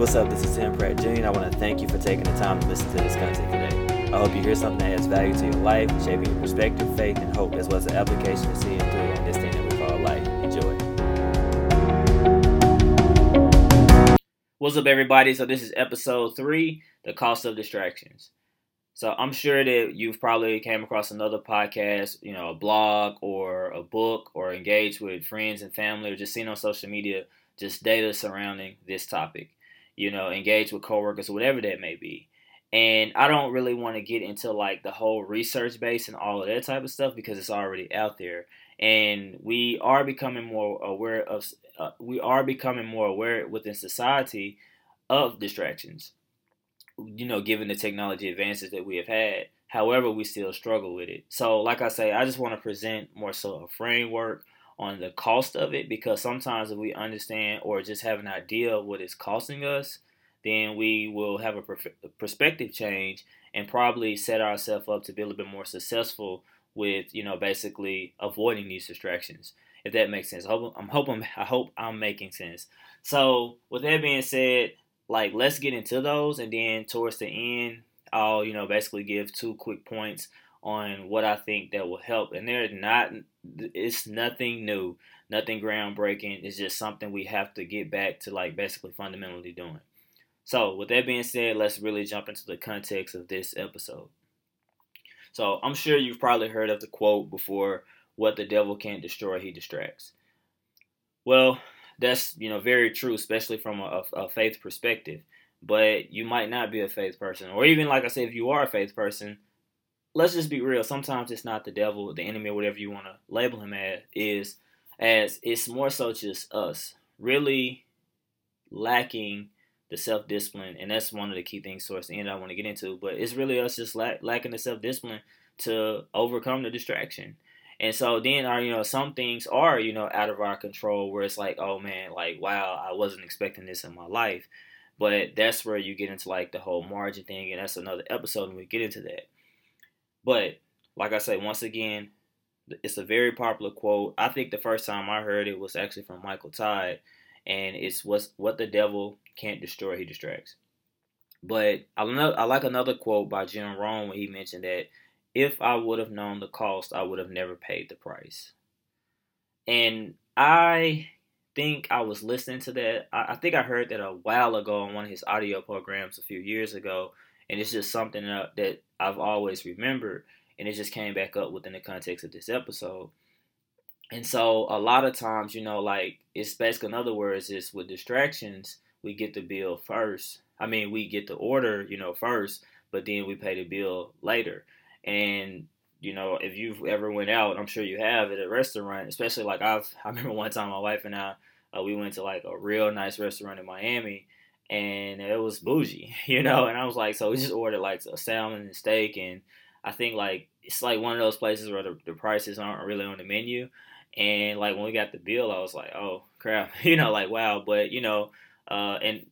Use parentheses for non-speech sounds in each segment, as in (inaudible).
what's up? This is Tim Pratt Jr. and I want to thank you for taking the time to listen to this content today. I hope you hear something that adds value to your life, shaping your perspective, faith, and hope, as well as the application to see it through in this thing that we call life. Enjoy. What's up, everybody? So this is episode three, the cost of distractions. So I'm sure that you've probably came across another podcast, you know, a blog or a book, or engaged with friends and family, or just seen on social media just data surrounding this topic. You know, engage with coworkers or whatever that may be. And I don't really want to get into like the whole research base and all of that type of stuff because it's already out there. And we are becoming more aware of, uh, we are becoming more aware within society of distractions. You know, given the technology advances that we have had. However, we still struggle with it. So, like I say, I just want to present more so a framework on the cost of it because sometimes if we understand or just have an idea of what it's costing us, then we will have a perspective change and probably set ourselves up to be a little bit more successful with you know basically avoiding these distractions if that makes sense. I hope, i'm hoping i hope i'm making sense. So with that being said like let's get into those and then towards the end i'll you know basically give two quick points on what I think that will help. And they're not, it's nothing new, nothing groundbreaking. It's just something we have to get back to like basically fundamentally doing. So, with that being said, let's really jump into the context of this episode. So, I'm sure you've probably heard of the quote before what the devil can't destroy, he distracts. Well, that's you know very true, especially from a, a, faith perspective. But you might not be a faith person, or even like I said, if you are a faith person, let's just be real. Sometimes it's not the devil, the enemy, or whatever you want to label him as. Is as it's more so just us really lacking the self discipline, and that's one of the key things towards the end I want to get into. But it's really us just lack, lacking the self discipline to overcome the distraction. And so then our you know some things are you know out of our control where it's like oh man like wow I wasn't expecting this in my life, but that's where you get into like the whole margin thing, and that's another episode when we get into that. But like I say, once again, it's a very popular quote. I think the first time I heard it was actually from Michael Todd, and it's what's what the devil can't destroy, he distracts. But I, I like another quote by Jim Rohn when he mentioned that if I would have known the cost, I would have never paid the price. And I think I was listening to that. I, I think I heard that a while ago on one of his audio programs a few years ago, and it's just something that I've always remembered, and it just came back up within the context of this episode. And so a lot of times, you know, like it's basically in other words, is with distractions, we get the bill first. I mean, we get the order, you know, first, but then we pay the bill later. And you know, if you've ever went out, I'm sure you have at a restaurant, especially like I've. (laughs) I remember one time my wife and I, uh, we went to like a real nice restaurant in Miami, and it was bougie, (laughs) you know. And I was like, so we just ordered like a salmon and steak, and I think like it's like one of those places where the, the prices aren't really on the menu. And like when we got the bill, I was like, oh crap, (laughs) you know, like wow. But you know, uh, and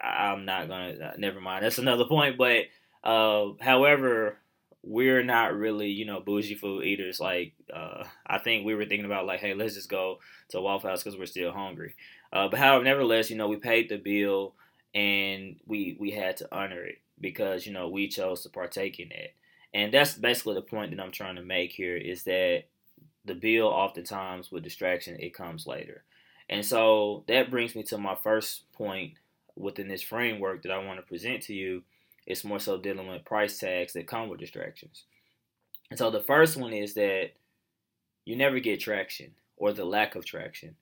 I'm not gonna. Uh, never mind. That's another point. But uh, however, we're not really, you know, bougie food eaters. Like, uh, I think we were thinking about like, hey, let's just go to Waffle House because we're still hungry. Uh, but however, nevertheless, you know, we paid the bill and we we had to honor it because you know we chose to partake in it. And that's basically the point that i'm trying to make here is that the bill oftentimes with distraction it comes later. And so that brings me to my first point within this framework that i want to present to you. It's more so dealing with price tags that come with distractions. And so the first one is that you never get traction or the lack of traction.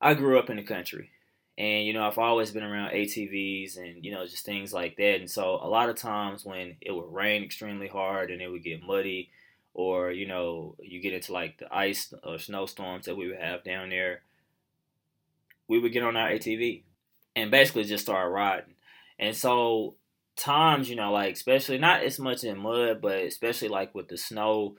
I grew up in the country and you know, I've always been around ATVs and you know just things like that. And so a lot of times when it would rain extremely hard and it would get muddy, or you know you get into like the ice or snowstorms that we would have down there, we would get on our ATV and basically just start riding. And so times, you know, like especially not as much in mud, but especially like with the snow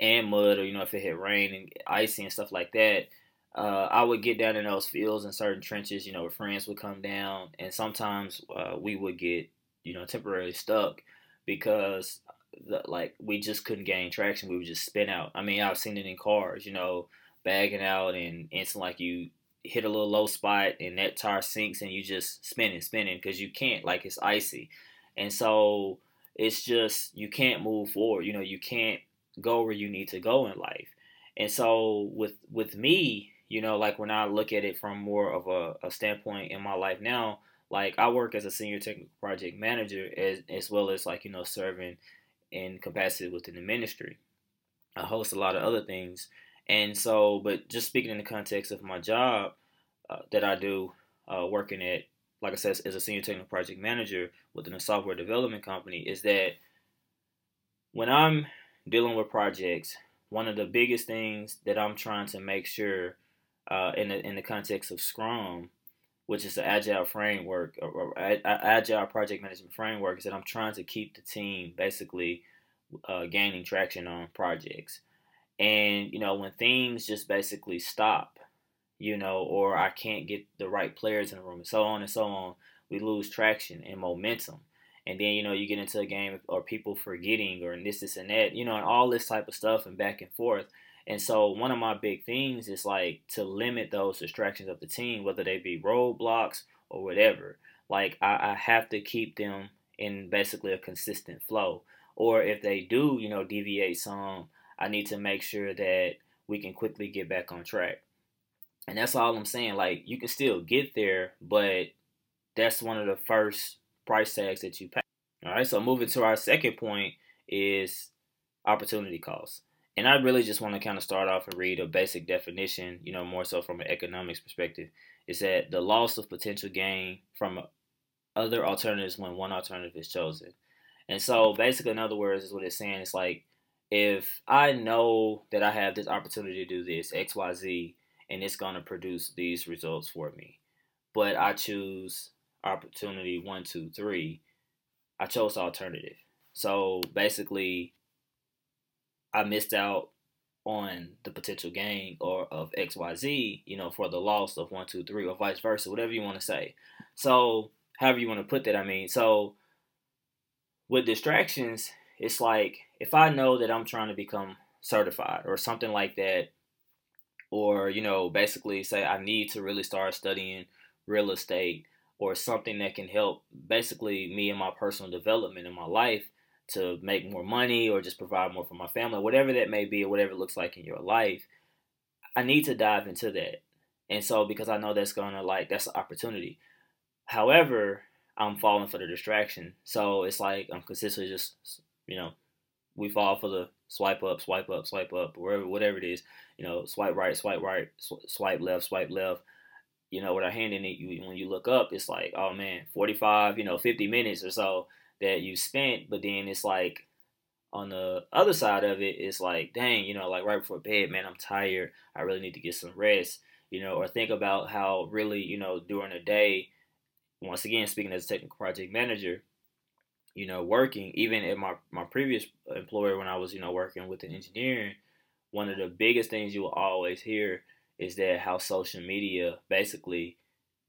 and mud, or you know if it had rain and icy and stuff like that uh, I would get down in those fields and certain trenches. You know, friends would come down, and sometimes uh, we would get you know temporarily stuck because the, like we just couldn't gain traction. We would just spin out. I mean, I've seen it in cars. You know, bagging out and instant like you hit a little low spot and that tire sinks and you just spinning, spinning because you can't, like it's icy. And so it's just, you can't move forward. You know, you can't go where you need to go in life. And so with with me, you know, like when I look at it from more of a, a standpoint in my life now, like I work as a senior technical project manager as as well as like, you know, serving in capacity within the ministry. I host a lot of other things. And so, but just speaking in the context of my job uh, that I do, uh, working at, like I said, as a senior technical project manager within a software development company, is that when I'm dealing with projects, one of the biggest things that I'm trying to make sure uh, in the in the context of Scrum, which is the agile framework or, or agile project management framework, is that I'm trying to keep the team basically uh, gaining traction on projects. And you know when things just basically stop, you know, or I can't get the right players in the room, and so on and so on, we lose traction and momentum and then you know you get into a game or people forgetting or this this and that you know and all this type of stuff and back and forth and so one of my big things is like to limit those distractions of the team whether they be roadblocks or whatever like I, I have to keep them in basically a consistent flow or if they do you know deviate some i need to make sure that we can quickly get back on track and that's all i'm saying like you can still get there but that's one of the first price tags that you pay. All right, so moving to our second point is opportunity cost. And I really just want to kind of start off and read a basic definition, you know, more so from an economics perspective, is that the loss of potential gain from other alternatives when one alternative is chosen. And so basically, in other words, is what it's saying. It's like if I know that I have this opportunity to do this, XYZ, and it's going to produce these results for me, but I choose opportunity one, two, three, I chose alternative. So basically, I missed out on the potential gain or of XYZ, you know, for the loss of one, two, three, or vice versa, whatever you want to say. So, however you want to put that, I mean, so with distractions, it's like if I know that I'm trying to become certified or something like that, or, you know, basically say I need to really start studying real estate or something that can help basically me and my personal development in my life to make more money or just provide more for my family, whatever that may be or whatever it looks like in your life, I need to dive into that. And so because I know that's gonna like that's an opportunity. However, I'm falling for the distraction. So it's like I'm consistently just you know, we fall for the swipe up, swipe up, swipe up, wherever whatever it is, you know, swipe right, swipe right, sw- swipe left, swipe left you know, with our hand in it, you, when you look up, it's like, oh man, 45, you know, 50 minutes or so that you spent. But then it's like on the other side of it, it's like, dang, you know, like right before bed, man, I'm tired. I really need to get some rest, you know, or think about how really, you know, during the day, once again, speaking as a technical project manager, you know, working, even at my, my previous employer when I was, you know, working with the engineering, one of the biggest things you will always hear is that how social media basically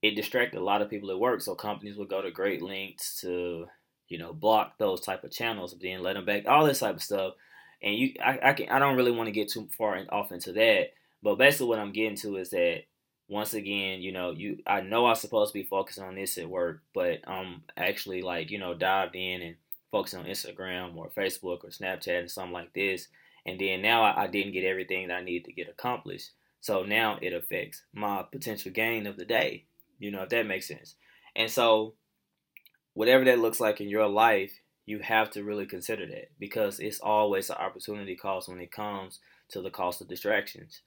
it distracted a lot of people at work. So companies would go to great lengths to, you know, block those type of channels, then let them back, all this type of stuff. And you, I, I, can, I don't really want to get too far off into that, but basically what I'm getting to is that once again, you know, you, I know I'm supposed to be focusing on this at work, but I'm actually like, you know, dived in and focusing on Instagram or Facebook or Snapchat and something like this. And then now I, I didn't get everything that I needed to get accomplished. So now it affects my potential gain of the day, you know, if that makes sense. And so, whatever that looks like in your life, you have to really consider that because it's always an opportunity cost when it comes to the cost of distractions.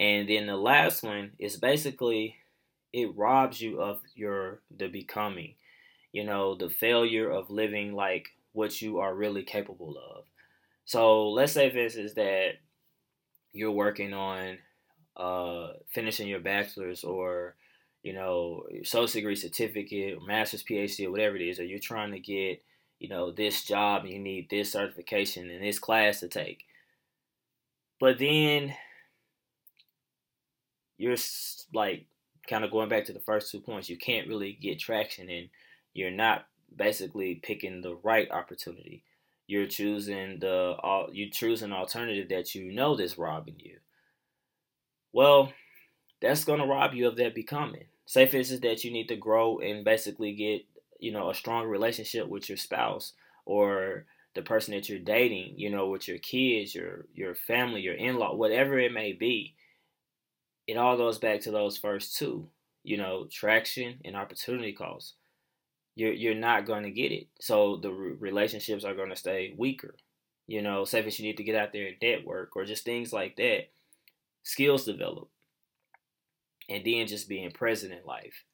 And then the last one is basically it robs you of your the becoming, you know, the failure of living like what you are really capable of. So let's say, for instance, that you're working on uh, finishing your bachelor's or you know associate degree certificate, or master's, PhD, or whatever it is, or you're trying to get you know this job and you need this certification and this class to take. But then you're like kind of going back to the first two points. You can't really get traction and you're not basically picking the right opportunity. You're choosing the you choose an alternative that you know that's robbing you. Well, that's to rob you of that becoming. For instance, that you need to grow and basically get, you know, a strong relationship with your spouse or the person that you're dating, you know, with your kids, your your family, your in-law, whatever it may be. It all goes back to those first two, you know, traction and opportunity costs. You're you're not going to get it, so the relationships are going to stay weaker. You know, if you need to get out there and network or just things like that. Skills develop, and then just being present in life.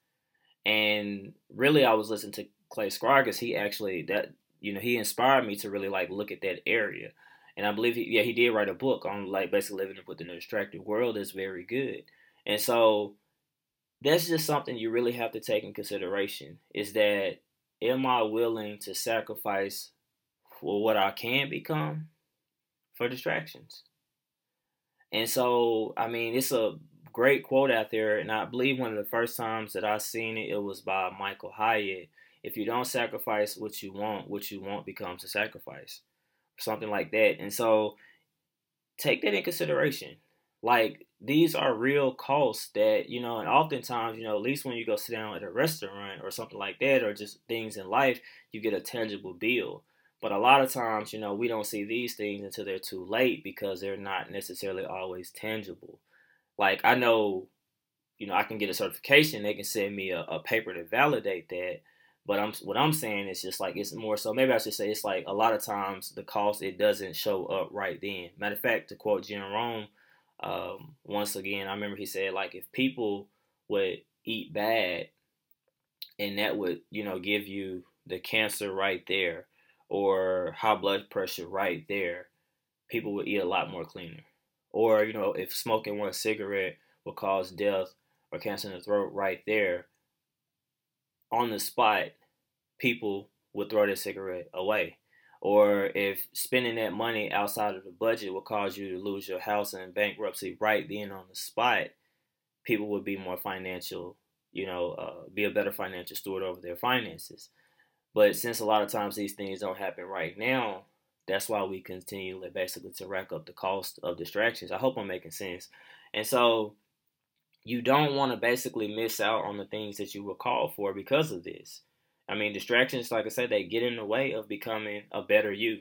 And really, I was listening to Clay Scroggins. He actually that you know, he inspired me to really like look at that area. And I believe, he, yeah, he did write a book on like basically living within a distracted world. Is very good. And so that's just something you really have to take in consideration. Is that am I willing to sacrifice for what I can become for distractions? And so, I mean, it's a great quote out there, and I believe one of the first times that I seen it, it was by Michael Hyatt if you don't sacrifice what you want, what you want becomes a sacrifice. Something like that. And so take that in consideration. Like these are real costs that, you know, and oftentimes, you know, at least when you go sit down at a restaurant or something like that, or just things in life, you get a tangible bill. But a lot of times, you know, we don't see these things until they're too late because they're not necessarily always tangible. Like I know, you know, I can get a certification, they can send me a, a paper to validate that but I'm what I'm saying is just like it's more so. Maybe I should say it's like a lot of times the cost it doesn't show up right then. Matter of fact, to quote Jim Rohn, um, once again, I remember he said like if people would eat bad, and that would you know give you the cancer right there, or high blood pressure right there, people would eat a lot more cleaner. Or you know if smoking one cigarette would cause death or cancer in the throat right there, on the spot, people would throw their cigarette away. Or if spending that money outside of the budget would cause you to lose your house and bankruptcy right then on the spot, people would be more financial, you know, uh, be a better financial steward over their finances. But since a lot of times these things don't happen right now, that's why we continue basically to rack up the cost of distractions. I hope I'm making sense. And so you don't want to basically miss out on the things that you were called for because of this. I mean, distractions, like I said, they get in the way of becoming a better you.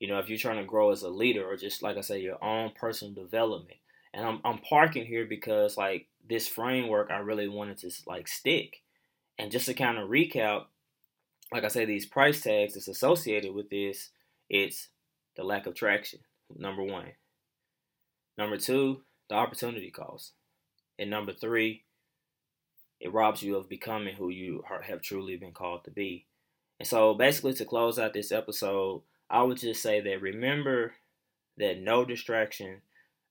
You know, if you're trying to grow as a leader or just like I say, your own personal development. And I'm I'm parking here because like this framework I really wanted to like stick. And just to kind of recap, like I said, these price tags that's associated with this, it's the lack of traction, number one. Number two, the opportunity cost. And number three, it robs you of becoming who you have truly been called to be. And so, basically, to close out this episode, I would just say that remember that no distraction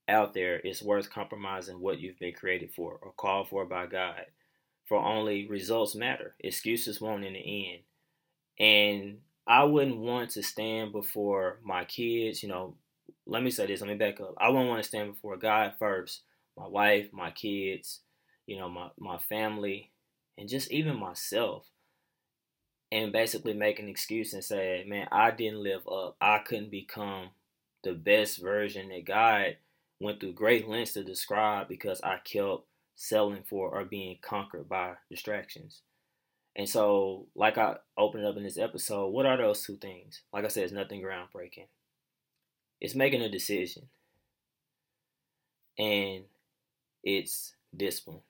out there is worth compromising what you've been created for or called for by God. For only results matter, excuses won't in the end. And I wouldn't want to stand before my kids, you know, let me say this, let me back up. I wouldn't want to stand before God first, my wife, my kids, you know, my, my family, and just even myself. And basically make an excuse and say, man, I didn't live up. I couldn't become the best version that God went through great lengths to describe because I kept selling for or being conquered by distractions. And so, like I opened up in this episode, what are those two things? Like I said, it's nothing groundbreaking. It's making a decision. And it's discipline.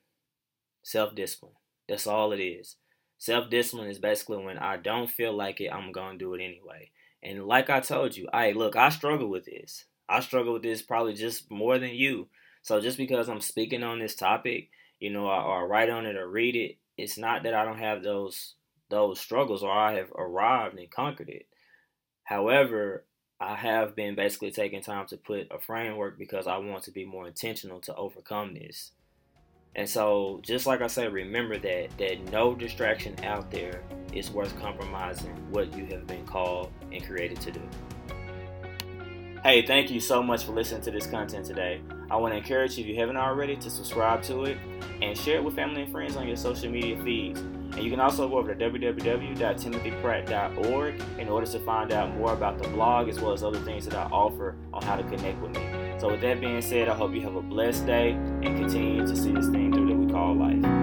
Self discipline. That's all it is. Self discipline is basically when I don't feel like it, I'm to do it anyway. And like I told you, I look, I struggle with this. I struggle with this probably just more than you. So just because I'm speaking on this topic, you know, or, or write on it or read it, it's not that I don't have those those struggles or I have arrived and conquered it. However, I have been basically taking time to put a framework because I want to be more intentional to overcome this. And so, just like I said, remember that that no distraction out there is worth compromising what you have been called and created to do. Hey, thank you so much for listening to this content today. I want to encourage you, if you haven't already, to subscribe to it and share it with family and friends on your social media feeds. And you can also go over to www.timothypratt.org in order to find out more about the blog as well as other things that I offer on how to connect with me. So with that being said, I hope you have a blessed day and continue to see this thing through that we call life.